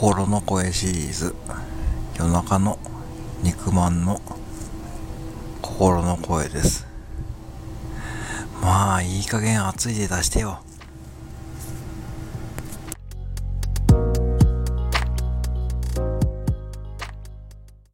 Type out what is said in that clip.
心の声シリーズ。夜中の肉まんの心の声です。まあいい加減暑いで出してよ。